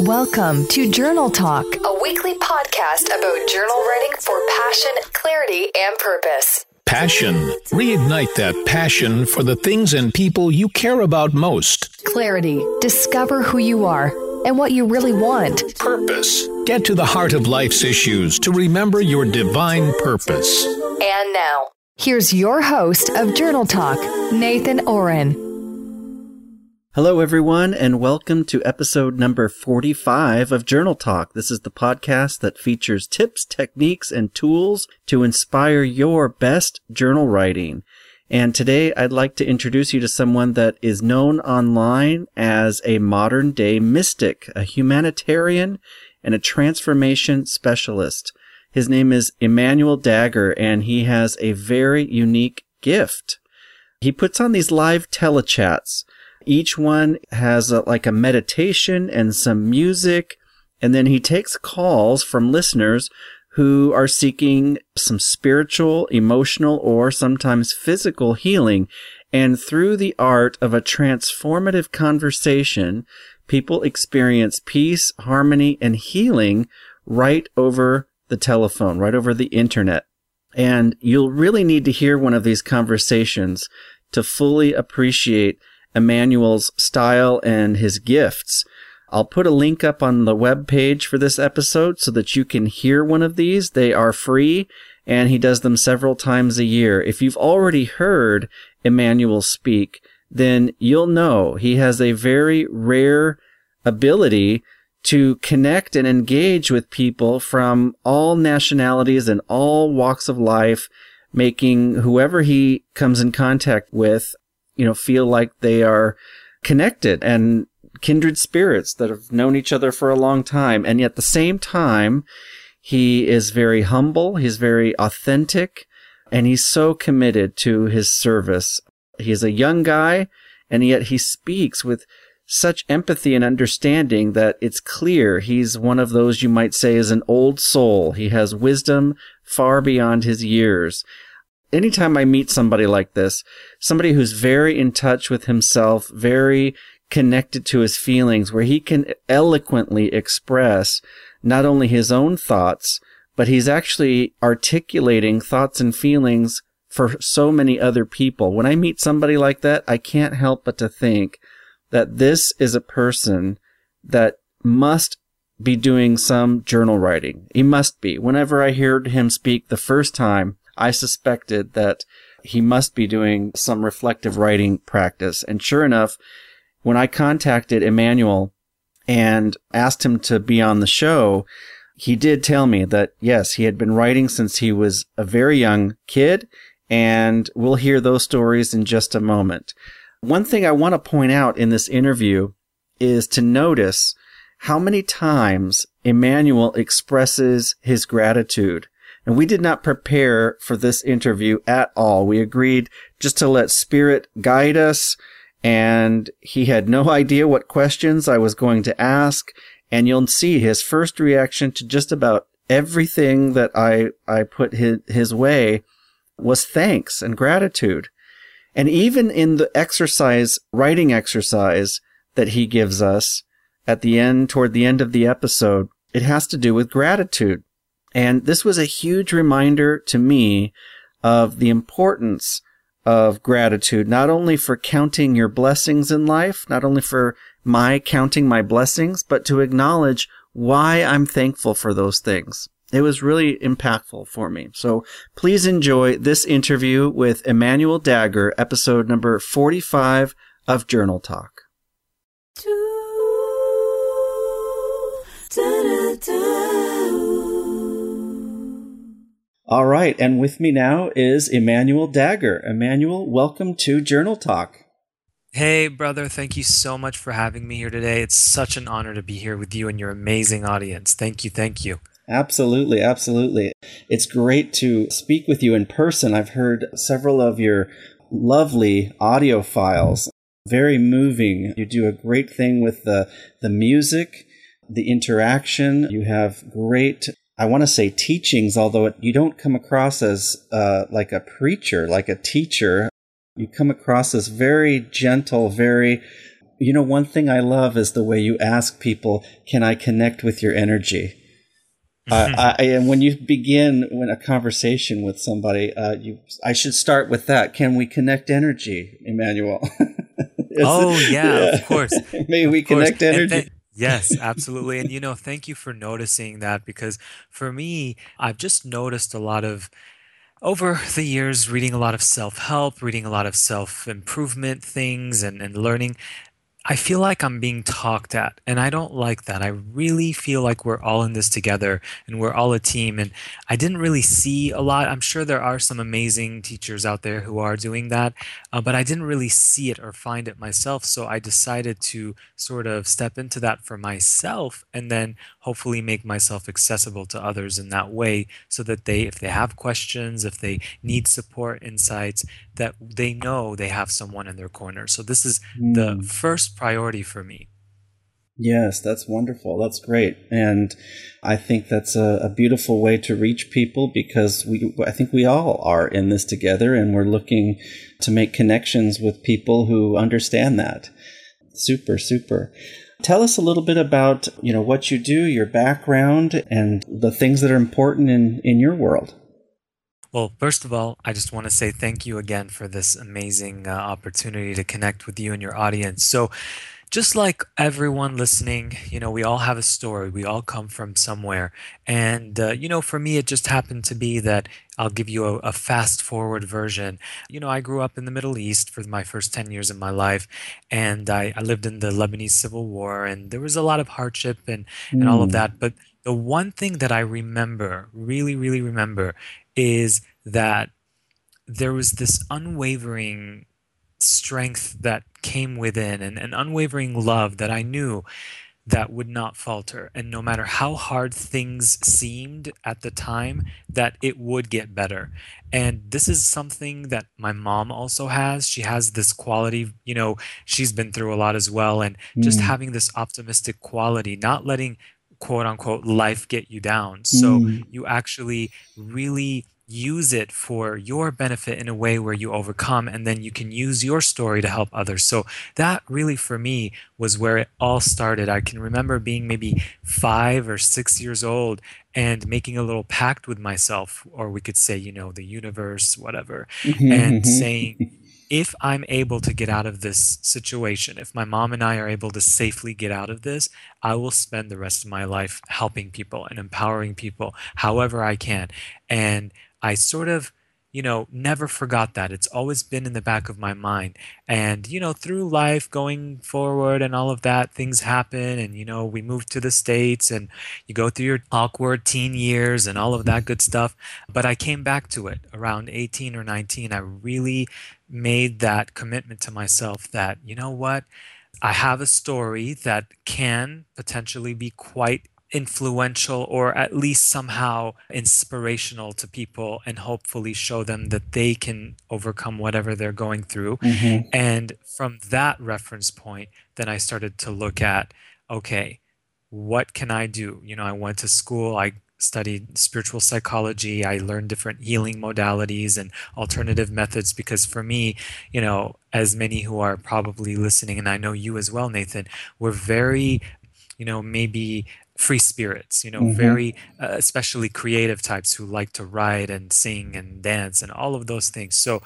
Welcome to Journal Talk, a weekly podcast about journal writing for passion, clarity, and purpose. Passion. Reignite that passion for the things and people you care about most. Clarity. Discover who you are and what you really want. Purpose. Get to the heart of life's issues to remember your divine purpose. And now, here's your host of Journal Talk, Nathan Ohren. Hello, everyone, and welcome to episode number 45 of Journal Talk. This is the podcast that features tips, techniques, and tools to inspire your best journal writing. And today I'd like to introduce you to someone that is known online as a modern day mystic, a humanitarian, and a transformation specialist. His name is Emmanuel Dagher, and he has a very unique gift. He puts on these live telechats each one has a, like a meditation and some music. And then he takes calls from listeners who are seeking some spiritual, emotional, or sometimes physical healing. And through the art of a transformative conversation, people experience peace, harmony, and healing right over the telephone, right over the internet. And you'll really need to hear one of these conversations to fully appreciate Emmanuel's style and his gifts. I'll put a link up on the web page for this episode so that you can hear one of these. They are free and he does them several times a year. If you've already heard Emmanuel speak, then you'll know he has a very rare ability to connect and engage with people from all nationalities and all walks of life, making whoever he comes in contact with you know, feel like they are connected and kindred spirits that have known each other for a long time. And yet at the same time, he is very humble. He's very authentic and he's so committed to his service. He's a young guy and yet he speaks with such empathy and understanding that it's clear he's one of those you might say is an old soul. He has wisdom far beyond his years anytime I meet somebody like this, somebody who's very in touch with himself, very connected to his feelings, where he can eloquently express not only his own thoughts, but he's actually articulating thoughts and feelings for so many other people. When I meet somebody like that, I can't help but to think that this is a person that must be doing some journal writing. He must be. Whenever I heard him speak the first time, I suspected that he must be doing some reflective writing practice. And sure enough, when I contacted Emmanuel and asked him to be on the show, he did tell me that yes, he had been writing since he was a very young kid. And we'll hear those stories in just a moment. One thing I want to point out in this interview is to notice how many times Emmanuel expresses his gratitude and we did not prepare for this interview at all. We agreed just to let Spirit guide us. And he had no idea what questions I was going to ask. And you'll see his first reaction to just about everything that I, I put his, his way was thanks and gratitude. And even in the exercise, writing exercise that he gives us at the end, toward the end of the episode, it has to do with gratitude. And this was a huge reminder to me of the importance of gratitude, not only for counting your blessings in life, not only for my counting my blessings, but to acknowledge why I'm thankful for those things. It was really impactful for me. So please enjoy this interview with Emmanuel Dagher, episode number 45 of Journal Talk. All right, and with me now is Emmanuel Dagher. Emmanuel, welcome to Journal Talk. Hey, brother, thank you so much for having me here today. It's such an honor to be here with you and your amazing audience. Thank you, thank you. Absolutely, absolutely. It's great to speak with you in person. I've heard several of your lovely audio files, very moving. You do a great thing with the, the music, the interaction. You have great I want to say teachings, although it, you don't come across as uh, like a preacher, like a teacher. You come across as very gentle, very you know, one thing I love is the way you ask people, "Can I connect with your energy?" uh, I, and when you begin when a conversation with somebody, uh, you I should start with that. Can we connect energy, Emmanuel? oh yeah, yeah, of course. May of we course. connect energy. Yes, absolutely. And you know, thank you for noticing that because for me, I've just noticed a lot of over the years reading a lot of self-help reading a lot of self-improvement things and, and learning I feel like I'm being talked at, and I don't like that. I really feel like we're all in this together and we're all a team. And I didn't really see a lot. I'm sure there are some amazing teachers out there who are doing that, uh, but I didn't really see it or find it myself. So I decided to sort of step into that for myself and then hopefully make myself accessible to others in that way so that they, if they have questions, if they need support, insights, that they know they have someone in their corner. So this is mm. the hmm. first priority for me. Yes, that's wonderful. That's great. And I think that's a, a, beautiful way to reach people because we, I think we all are in this together and we're looking to make connections with people who understand that. Super, super. Tell us a little bit about, you know, what you do, your background, and the things that are important in, in your world. Well, first of all, I just want to say thank you again for this amazing uh, opportunity to connect with you and your audience. So, just like everyone listening, you know, we all have a story. We all come from somewhere. And, uh, you know, for me, it just happened to be that I'll give you a, a, fast forward version. You know, I grew up in the Middle East for my first 10 years of my life, and I, I lived in the Lebanese Civil War, and there was a lot of hardship and, mm. and all of hmm. that. But the one thing that I remember, really, really remember, is that there was this unwavering strength that came within and an unwavering love that I knew that would not falter. And no matter how hard things seemed at the time, that it would get better. And this is something that my mom also has. She has this quality, you know, she's been through a lot as well. And just mm. having this optimistic quality, not letting quote unquote life get you down. So mm. you actually really use it for your benefit in a way where you overcome and then you can use your story to help others so that really for me was where it all started i can remember being maybe five or six years old and making a little pact with myself or we could say you know the universe whatever mm-hmm, and mm-hmm. saying if I'm able to get out of this situation, if my mom and I are able to safely get out of this, I will spend the rest of my life helping people and empowering people however I can. And I sort of, you know, never forgot that. It's always been in the back of my mind. And, you know, through life going forward and all of that, things happen. And, you know, we move to the States and you go through your awkward teen years and all of that good stuff. But I came back to it around 18 or 19. I really made that commitment to myself that, you know what? I have a story that can potentially be quite influential or at least somehow inspirational to people and hopefully show them that they can overcome whatever they're going through. Mm-hmm. And from that reference point, then I started to look at okay, what can I do? You know, I went to school, I studied spiritual psychology, I learned different healing modalities and alternative methods because for me, you know, as many who are probably listening, and I know you as well, Nathan, we're very you know maybe free spirits, you know, mm-hmm. very uh, especially creative types who like to write and sing and dance and all of those things. So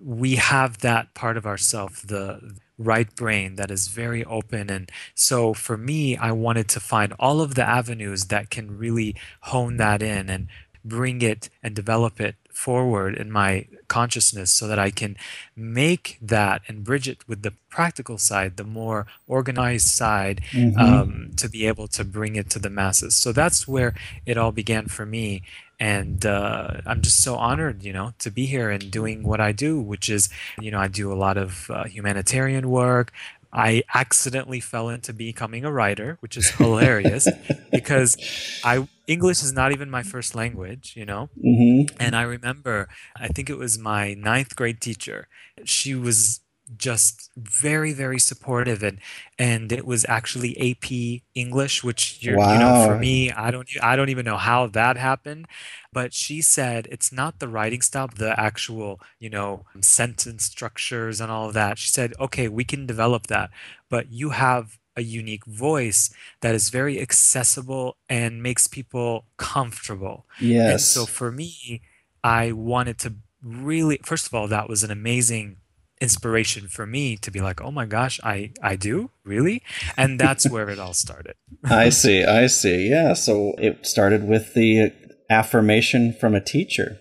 we have that part of ourself, the right brain that is very open. And so for me, I wanted to find all of the avenues that can really hone that in and bring it and develop it forward in my consciousness so that I can make that and bridge it with the practical side, the more organized side, mm-hmm. um, to be able to bring it to the masses. So that's where it all began for me. And uh, I'm just so honored, you know, to be here and doing what I do, which is, you know, I do a lot of uh, humanitarian work. I accidentally fell into becoming a writer, which is hilarious because I English is not even my first language, you know. Mm-hmm. And I remember, I think it was my ninth grade teacher. She was just very very supportive and and it was actually AP English which you're, you know for me I don't I don't even know how that happened but she said it's not the writing style the actual you know sentence structures and all of that she said okay we can develop that but you have a unique voice that is very accessible and makes people comfortable and Yes. so for me, I wanted to really, first of all, that was an amazing inspiration for me to be like, oh my gosh, I, I do? Really? And that's where it all started. I see. I see. Yeah. So it started with the affirmation from a teacher.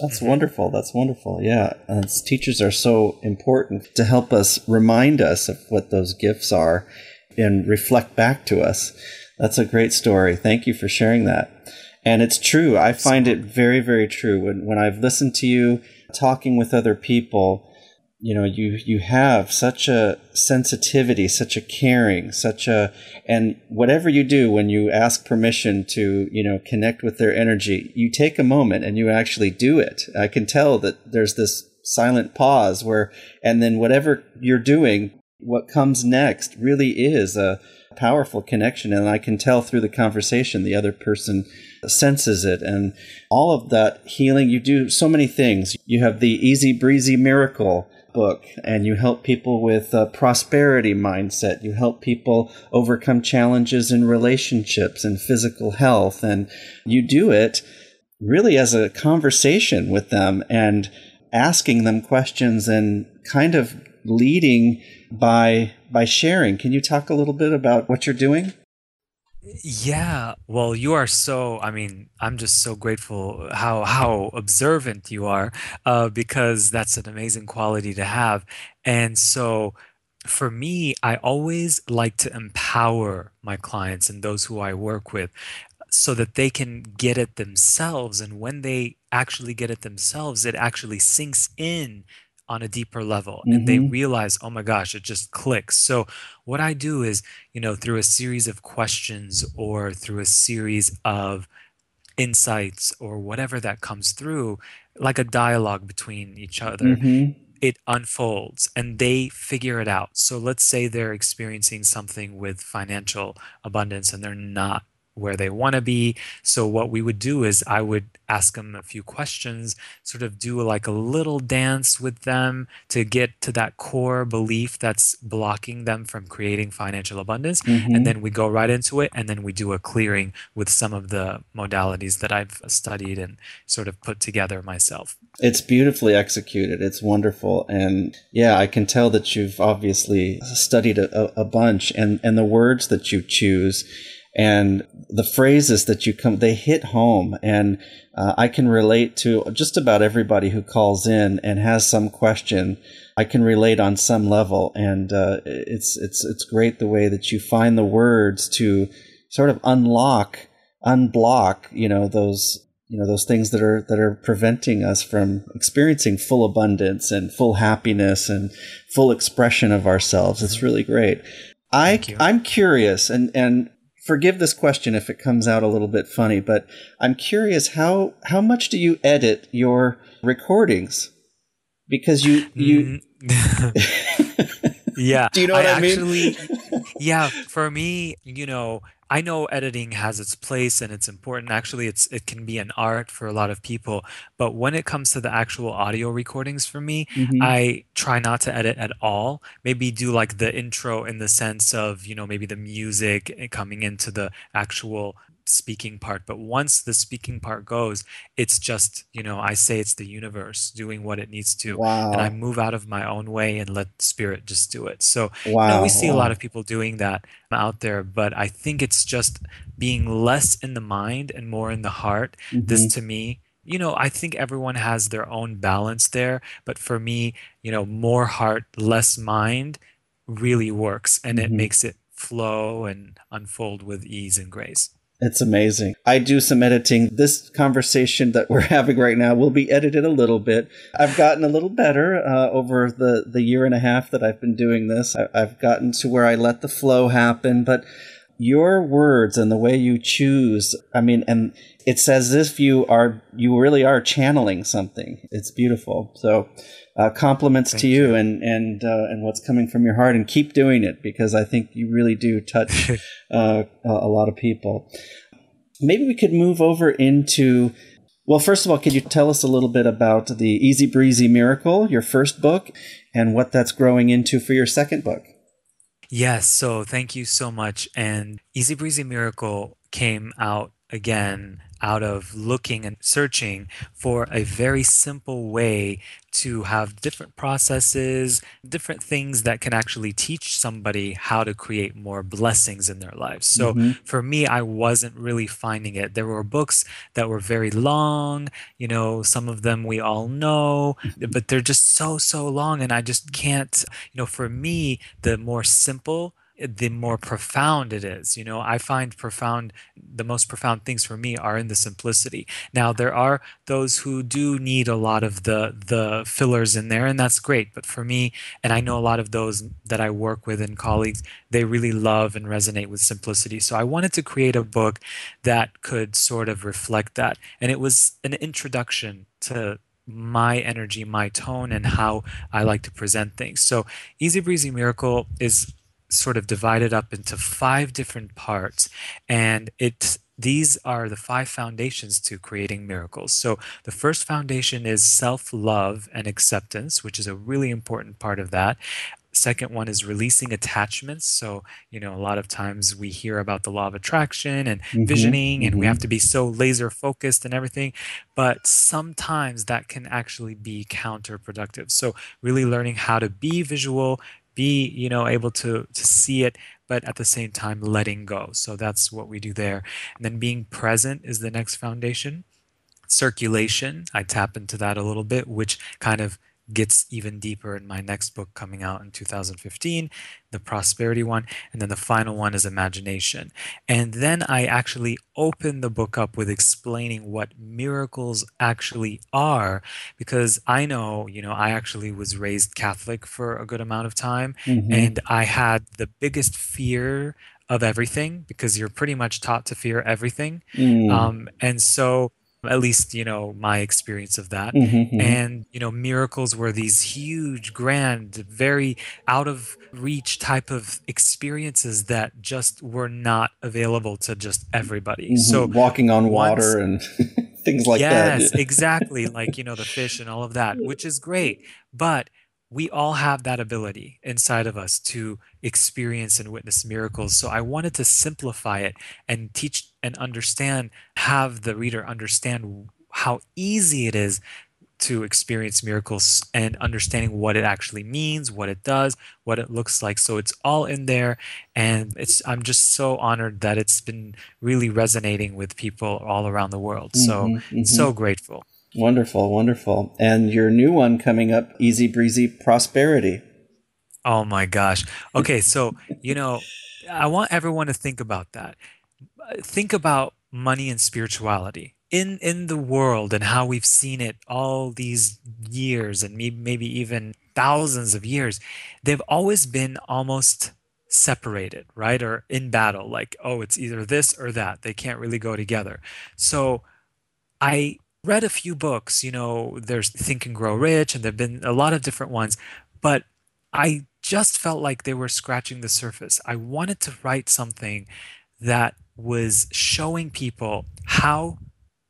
That's Mhm. wonderful. That's wonderful. Yeah. And teachers are so important to help us remind us of what those gifts are and reflect back to us. That's a great story. Thank you for sharing that. And it's true. I find it very, very true. When, when I've listened to you talking with other people, you know you you have such a sensitivity such a caring such a and whatever you do when you ask permission to you know connect with their energy you take a moment and you actually do it. I can tell that there's this silent pause where and then whatever you're doing what comes next really is a powerful connection. And i can tell through the conversation the other person senses it. And all of that healing you do so many things. You have the easy breezy miracle book and you help people with a prosperity mindset. You help people overcome challenges in relationships and physical health and you do it really as a conversation with them and asking them questions and kind of leading by by sharing. Can you talk a little bit about what you're doing Yeah, well, you are so, I mean, I'm just so grateful how how observant you are, uh, because that's an amazing quality to have. And so for me, I always like to empower my clients and those who I work with so that they can get it themselves. And when they actually get it themselves, it actually sinks in on a deeper level and they Mhm. realize, oh my gosh, it just clicks. So what I do is you know, through a series of questions or through a series of insights or whatever that comes through, like a dialogue between each other, Mhm. it unfolds and they figure it out. So let's say they're experiencing something with financial abundance and they're not where they want to be. So what we would do is I would ask them a few questions, sort of do like a little dance with them to get to that core belief that's blocking them from creating financial abundance. Mhm. And then we go right into it and then we do a clearing with some of the modalities that I've studied and sort of put together myself. It's beautifully executed. It's wonderful. And yeah, I can tell that you've obviously studied a, a, a bunch and, and the words that you choose and the phrases that you come, they hit home. And uh, I can relate to just about everybody who calls in and has some question. I can relate on some level. And uh, it's, it's, it's great the way that you find the words to sort of unlock, unblock, you know, those you know those things that are that are preventing us from experiencing full abundance and full happiness and full expression of ourselves it's really great I, I'm curious and and forgive this question if it comes out a little bit funny but i'm curious how how much do you edit your recordings because you you Mm, yeah. Do you know what I mean? actually, yeah, for me, you know, I know editing has its place and it's important. Actually, it's it can be an art for a lot of people, but when it comes to the actual audio recordings for me, Mhm. I try not to edit at all. Maybe do like the intro in the sense of, you know, maybe the music eh, coming into the actual speaking part. But once the speaking part goes, it's just, you know, I say it's the universe doing what it needs to and I move out of my own way and let spirit just do it. So, you know, we see a lot of people doing that out there, but I think it's just being less in the mind and more in the heart. This Mhm. to me, you know, I think everyone has their own balance there, but for me, you know, more heart, less mind really works and it Mhm. makes it flow and unfold with ease and grace. It's amazing. I do some editing. This conversation that we're having right now will be edited a little bit. I've gotten a little better uh, over the, the year and a half that I've been doing this. I, I've gotten to where I let the flow happen, but your words and the way you choose, I mean, and it's as if you are, you really are channeling something. It's beautiful. So uh, compliments to you, and and uh, and what's coming from your heart, and keep doing it because I think you really do touch uh, a lot of people. Maybe we could move over into. Well, first of all, could you tell us a little bit about the Easy Breezy Miracle, your first book, and what that's growing into for your second book? Yes, so thank you so much. And Easy Breezy Miracle came out again out of looking and searching for a very simple way to have different processes, different things that can actually teach somebody how to create more blessings in their lives. So mm-hmm. for me, I wasn't really finding it. There were books that were very long, you know, some of them we all know, but they're just so, so long. And I just can't, you know, for me, the more simple, the more profound it is. You know, I find profound, the most profound things for me are in the simplicity. Now, there are those who do need a lot of the the fillers in there, and that's great. But for me, and I know a lot of those that I work with and colleagues, they really love and resonate with simplicity. So I wanted to create a book that could sort of reflect that, and it was an introduction to my energy, my tone, and how I like to present things. So, Easy Breezy Miracle is sort of divided up into five different parts and it these are the five foundations to creating miracles. So, the first foundation is self love and acceptance, which is a really important part of that. Second one is releasing attachments. So, you know, a lot of times we hear about the law of attraction and mm-hmm, visioning, and mm-hmm. we have to be so laser focused and everything. But sometimes that can actually be counterproductive. So, really learning how to be visual, be you know able to to see it but at the same time letting go. So that's what we do there. And then being present is the next foundation. Circulation i tap into that a little bit which kind of gets even deeper in my next book coming out in 2015, the prosperity one. And then the final one is imagination. And then I actually open the book up with explaining what miracles actually are, because I know, you know, I actually was raised Catholic for a good amount of time. Mm-hmm. And I had the biggest fear of everything because you're pretty much taught to fear everything. Mm. Um, and so, at least you know my experience of that. Mm-hmm, mm-hmm. and you know miracles were these huge grand very out of reach type of experiences that just were not available to just everybody. Mm-hmm. so walking on water and things like yes, that. Yes exactly. Like you know the fish and all of that which is great. But we all have that ability inside of us to experience and witness miracles. So I wanted to simplify it and teach and understand, have the reader understand how easy it is to experience miracles and understanding what it actually means, what it does, what it looks like. So it's all in there and it's I'm just so honored that it's been really resonating with people all around the world. So mm-hmm, mm-hmm. so grateful. Wonderful, wonderful. And your new one coming up, Easy Breezy Prosperity. Oh my gosh. Okay, so, you know, I want everyone to think about that. Think about money and spirituality in in the world and how we've seen it all these years and maybe even thousands of years. They've always been almost separated, right? Or in battle like, oh, it's either this or that. They can't really go together. So I read a few books. You know, there's Think and Grow Rich, and there've been a lot of different ones, but I just felt like they were scratching the surface. I wanted to write something that was showing people how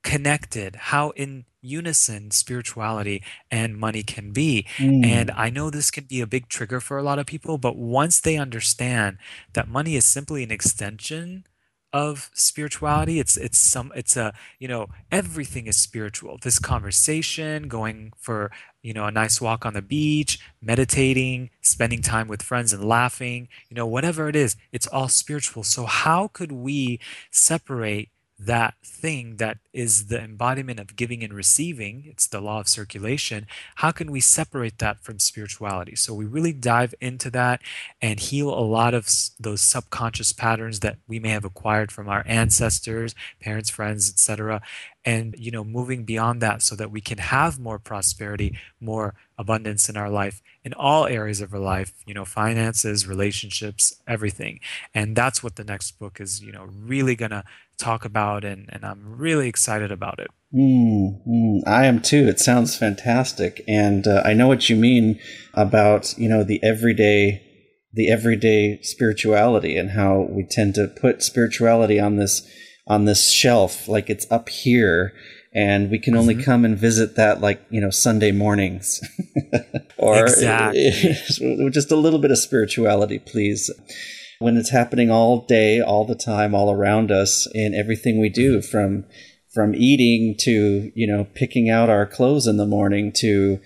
connected, how in unison spirituality and money can be. Mm. And I know this can be a big trigger for a lot of people, but once they understand that money is simply an extension of spirituality. It's it's some it's a you know everything is spiritual. This conversation going for you know a nice walk on the beach meditating spending time with friends and laughing you know whatever it is it's all spiritual. So how could we separate that thing that is the embodiment of giving and receiving, it's the law of circulation, how can we separate that from spirituality? So we really dive into that and heal a lot of those subconscious patterns that we may have acquired from our ancestors, parents, friends, etc and you know moving beyond that so that we can have more prosperity more abundance in our life in all areas of our life you know finances relationships everything. And that's what the next book is you know really gonna talk about and and i'm really excited about it. Mm, mm, I am too. It sounds fantastic, and uh, I know what you mean about you know the everyday, the everyday spirituality, and how we tend to put spirituality on this on this shelf, like it's up here, and we can only mm-hmm. come and visit that like you know Sunday mornings, or just a little bit of spirituality, please. When it's happening all day, all the time, all around us in everything we do from from eating to you know picking out our clothes in the morning to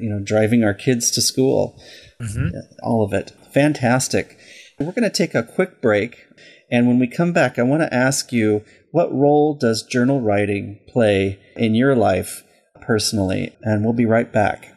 you know driving our kids to school. Mm-hmm. all of it. Fantastic. We're going to take a quick break and when we come back i want to ask you what role does journal writing play in your life personally? And we'll be right back.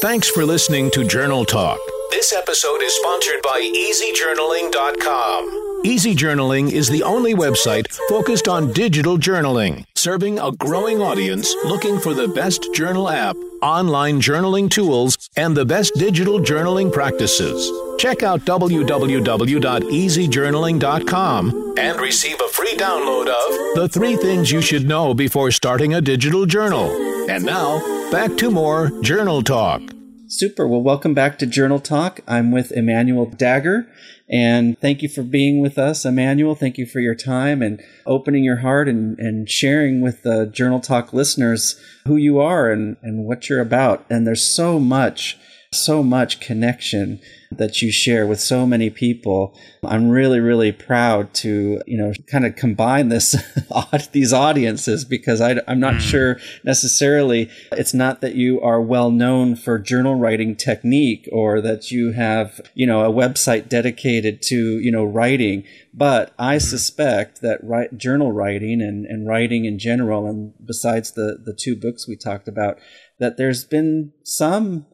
Thanks for listening to journal talk. This episode is sponsored by EasyJournaling.com. Easy Journaling is the only website focused on digital journaling, serving a growing audience looking for the best journal app, online journaling tools, and the best digital journaling practices. Check out www.easyjournaling.com and receive a free download of The Three Things You Should Know Before Starting a Digital Journal. And now, back to more Journal Talk. Super. Well, welcome back to Journal Talk. I'm with Emmanuel Dagher, and thank you for being with us, Emmanuel. Thank you for your time and opening your heart and, and sharing with the Journal Talk listeners who you are and, and what you're about. And there's so much, so much connection that you share with so many people. I'm really, really proud to, you know, kind of combine this, these audiences because I, am not mm. sure necessarily it's not that you are well known for journal writing technique or that you have, you know, a website dedicated to, you know, writing. But I mm. suspect that write, journal writing and, and writing in general, and besides the, the two books we talked about, that there's been some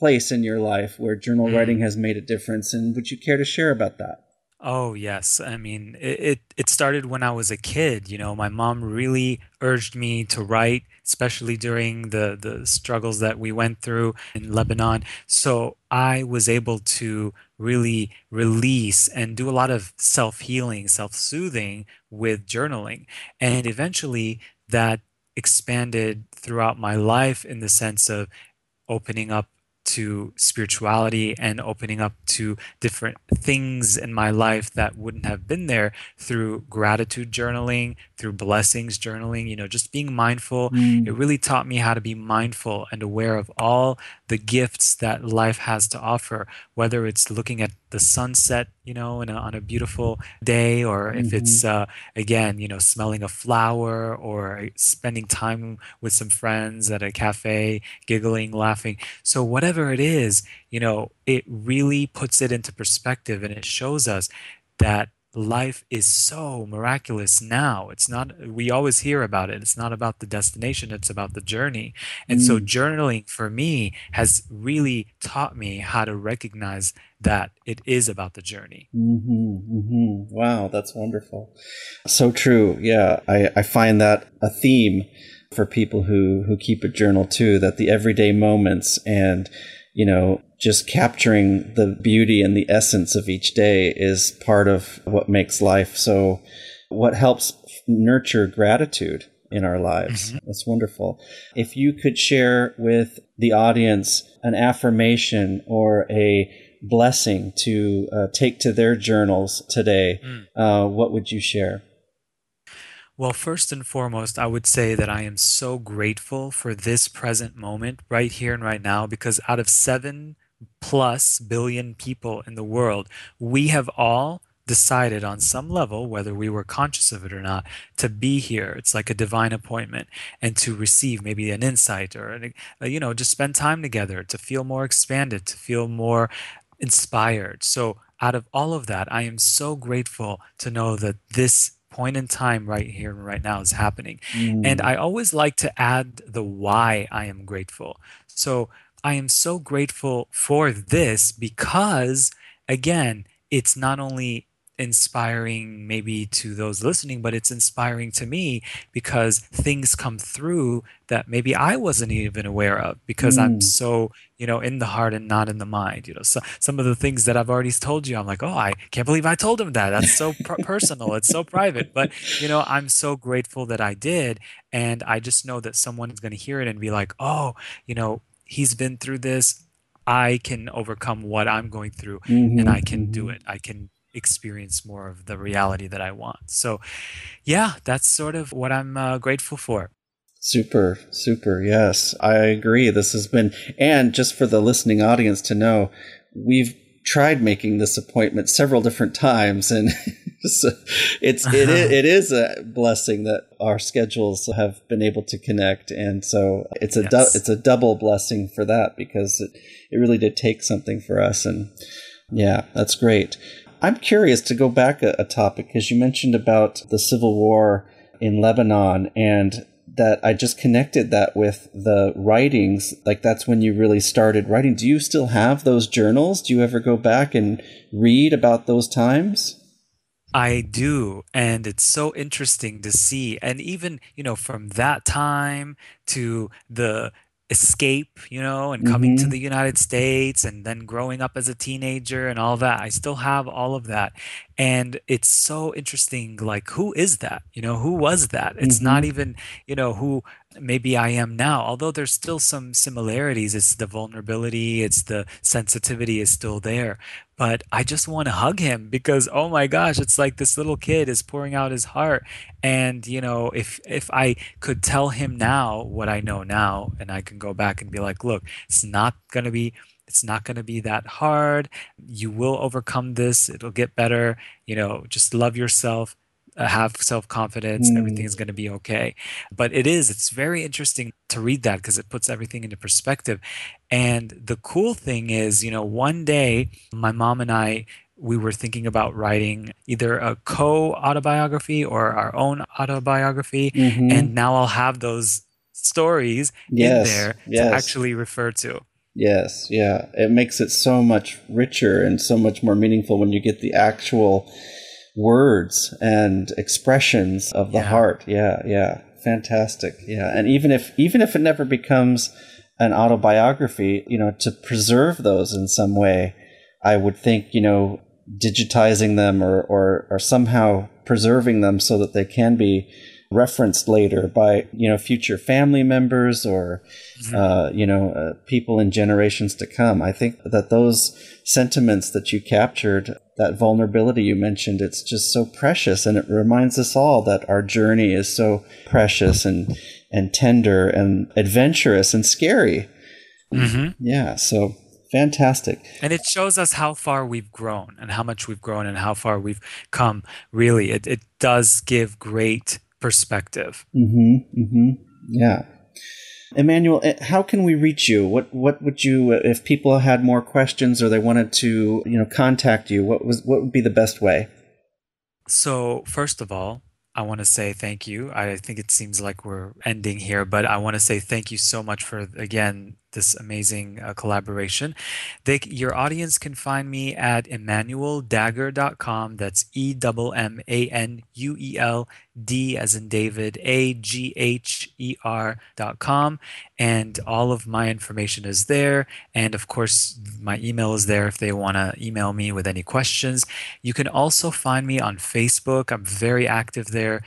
place in your life where journal mm. writing has made a difference, and would you care to share about that? Oh yes, I mean it, it, it. started when I was a kid. You know, my mom really urged me to write, especially during the the struggles that we went through in Lebanon. So I was able to really release and do a lot of self healing, self soothing with journaling, and eventually that expanded throughout my life in the sense of opening up to spirituality and opening up to different things in my life that wouldn't have been there through gratitude journaling, through blessings journaling, you know, just being mindful. Mm. It really taught me how to be mindful and aware of all the gifts that life has to offer, whether it's looking at the sunset, you know, a, on a beautiful day, or if mm-hmm. it's, uh, again, you know, smelling a flower or spending time with some friends at a cafe, giggling, laughing. So, whatever it is, you know, it really puts it into perspective and it shows us that life is so miraculous now. It's not, we always hear about it. It's not about the destination, it's about the journey. And mm. so, journaling for me has really taught me how to recognize that it is about the journey. Mm-hmm, mm-hmm. Wow, that's wonderful. So true. Yeah, I, I find that a theme for people who, who keep a journal too, that the everyday moments and you know, just capturing the beauty and the essence of each day is part of what makes life so, what helps nurture gratitude in our lives. Mm-hmm. That's wonderful. If you could share with the audience an affirmation or a blessing to uh, take to their journals today, mm. uh, what would you share? Well, first and foremost, I would say that I am so grateful for this present moment right here and right now because out of seven plus billion people in the world, we have all decided on some level, whether we were conscious of it or not, to be here. It's like a divine appointment and to receive maybe an insight or, uh, you know, just spend time together, to feel more expanded, to feel more inspired. So, out of all of that, I am so grateful to know that this point in time right here and right now is happening. Mm. And I always like to add the why I am grateful. So I am so grateful for this because, again, it's not only inspiring maybe to those listening, but it's inspiring to me because things come through that maybe I wasn't even aware of because mm. I'm so, you know, in the heart and not in the mind. You know, so some of the things that I've already told you, I'm like, oh, I can't believe I told him that. That's so personal. It's so private. But, you know, I'm so grateful that I did. And I just know that someone is going to hear it and be like, oh, you know, he's been through this. I can overcome what I'm going through mm-hmm, and I can mm-hmm. do it. I can experience more of the reality that I want. So, yeah, that's sort of what I'm uh, grateful for. Super, super. Yes, I agree. This has been, and just for the listening audience to know, we've tried making this appointment several different times, and so it's uh-huh. it is a blessing that our schedules have been able to connect, and so it's a yes. du- it's a double blessing for that because it it really did take something for us, and yeah, that's great. I'm curious to go back a, a topic because you mentioned about the civil war in Lebanon and that I just connected that with the writings. Like that's when you really started writing. Do you still have those journals? Do you ever go back and read about those times? I do. And it's so interesting to see. And even, you know, from that time to the escape, you know, and coming to Mm-hmm. the United States and then growing up as a teenager and all that. I still have all of that. And it's so interesting. Like, who is that? You know, who was that? It's not Mm-hmm. even, you know, who maybe I am now, although there's still some similarities. It's the vulnerability, it's the sensitivity is still there. But I just want to hug him because, oh my gosh, it's like this little kid is pouring out his heart. And, you know, if if I could tell him now what I know now, and I can go back and be like, look, it's not gonna be it's not going to be that hard. You will overcome this. It'll get better. You know, just love yourself, uh, have self confidence. Everything Mm. is going to be okay. But it is, it's very interesting to read that because it puts everything into perspective. And the cool thing is, you know, one day my mom and I, we were thinking about writing either a co autobiography or our own autobiography. Mm-hmm. And now I'll have those stories in Yes, there to actually refer to. Yes, yeah. It makes it so much richer and so much more meaningful when you get the actual words and expressions of the Yeah. heart. Yeah, yeah. Fantastic. Yeah. And even if even if it never becomes an autobiography, you know, to preserve those in some way, I would think, you know, digitizing them or or, or somehow preserving them so that they can be referenced later by you know future family members or uh, you know uh, people in generations to come. I think that those sentiments that you captured, that vulnerability you mentioned, it's just so precious, and it reminds us all that our journey is so precious and and tender and adventurous and scary. Mm-hmm. Yeah, so fantastic. And it shows us how far we've grown and how much we've grown and how far we've come. Really, it, it does give great perspective. Mm-hmm. Mm-hmm. Yeah. Emmanuel, eh, how can we reach you? What what would you if people had more questions or they wanted to, you know, contact you, what was what would be the best way? So, first of all, I want to say thank you. I think it seems like we're ending here, but I want to say thank you so much for, again, this amazing uh, collaboration. They, your audience can find me at emmanueldagher.com. That's E M M A N U E L D as in David, A G H E R.com. And all of my information is there. And of course, my email is there if they want to email me with any questions. You can also find me on Facebook. I'm very active there.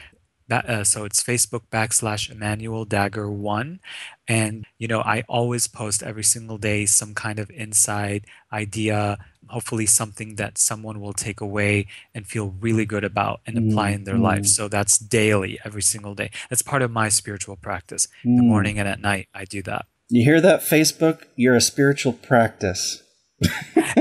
Uh, so it's Facebook backslash Emmanuel Dagher one, and you know I always post every single day some kind of insight idea, hopefully something that someone will take away and feel really good about and apply in their life. So that's daily, every single day. That's part of my spiritual practice. In the morning and at night, I do that. You hear that Facebook? You're a spiritual practice.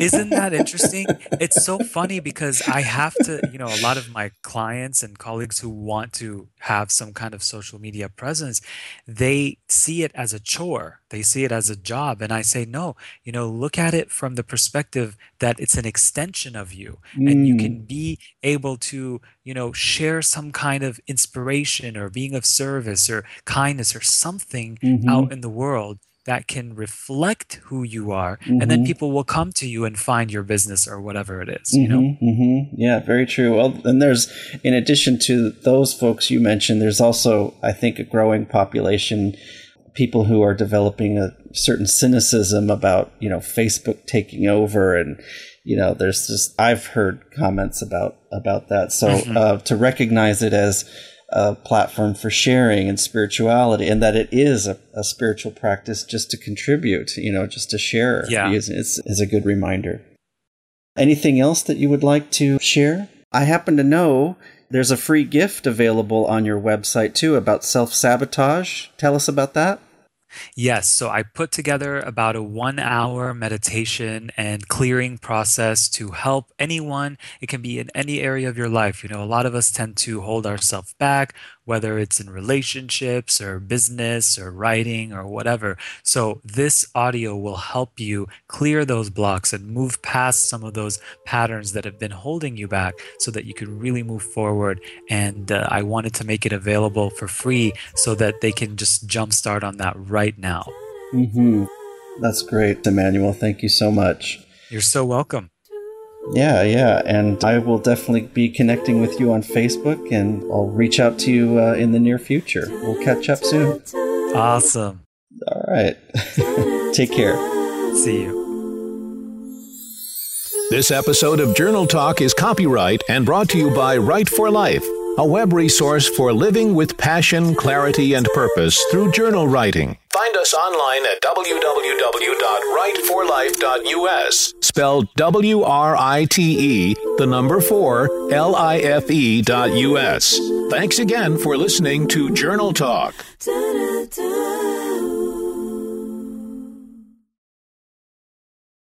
Isn't that interesting? It's so funny because I have to, you know, a lot of my clients and colleagues who want to have some kind of social media presence, they see it as a chore. They see it as a job. And I say, no, you know, look at it from the perspective that it's an extension of you and you can be able to, you know, share some kind of inspiration or being of service or kindness or something Mhm. out in the world that can reflect who you are and then Mhm. people will come to you and find your business or whatever it is you know hmm Yeah, very true. Well, and there's, in addition to those folks you mentioned, there's also, I think, a growing population, people who are developing a certain cynicism about, you know, Facebook taking over, and you know, there's just I've heard comments about about that. So Mhm. uh, to recognize it as a platform for sharing and spirituality, and that it is a, a spiritual practice just to contribute, you know, just to share, Yeah. is, is a good reminder. Anything else that you would like to share? I happen to know there's a free gift available on your website too about self sabotage. Tell us about that. Yes, so I put together about a one hour meditation and clearing process to help anyone. It can be in any area of your life. You know, a lot of us tend to hold ourselves back, whether it's in relationships or business or writing or whatever. So, this audio will help you clear those blocks and move past some of those patterns that have been holding you back so that you can really move forward. And uh, I wanted to make it available for free so that they can just jumpstart on that right now. Mm-hmm. That's great, Emmanuel. Thank you so much. You're so welcome. Yeah, yeah. And I will definitely be connecting with you on Facebook and I'll reach out to you uh, in the near future. We'll catch up soon. Awesome. All right. Take care. See you. This episode of Journal Talk is copyright and brought to you by Write for Life, a web resource for living with passion, clarity, and purpose through journal writing. Find us online at www.writeforlife.us, spelled W R I T E, the number 4, L I F E dot US. Thanks again for listening to Journal Talk.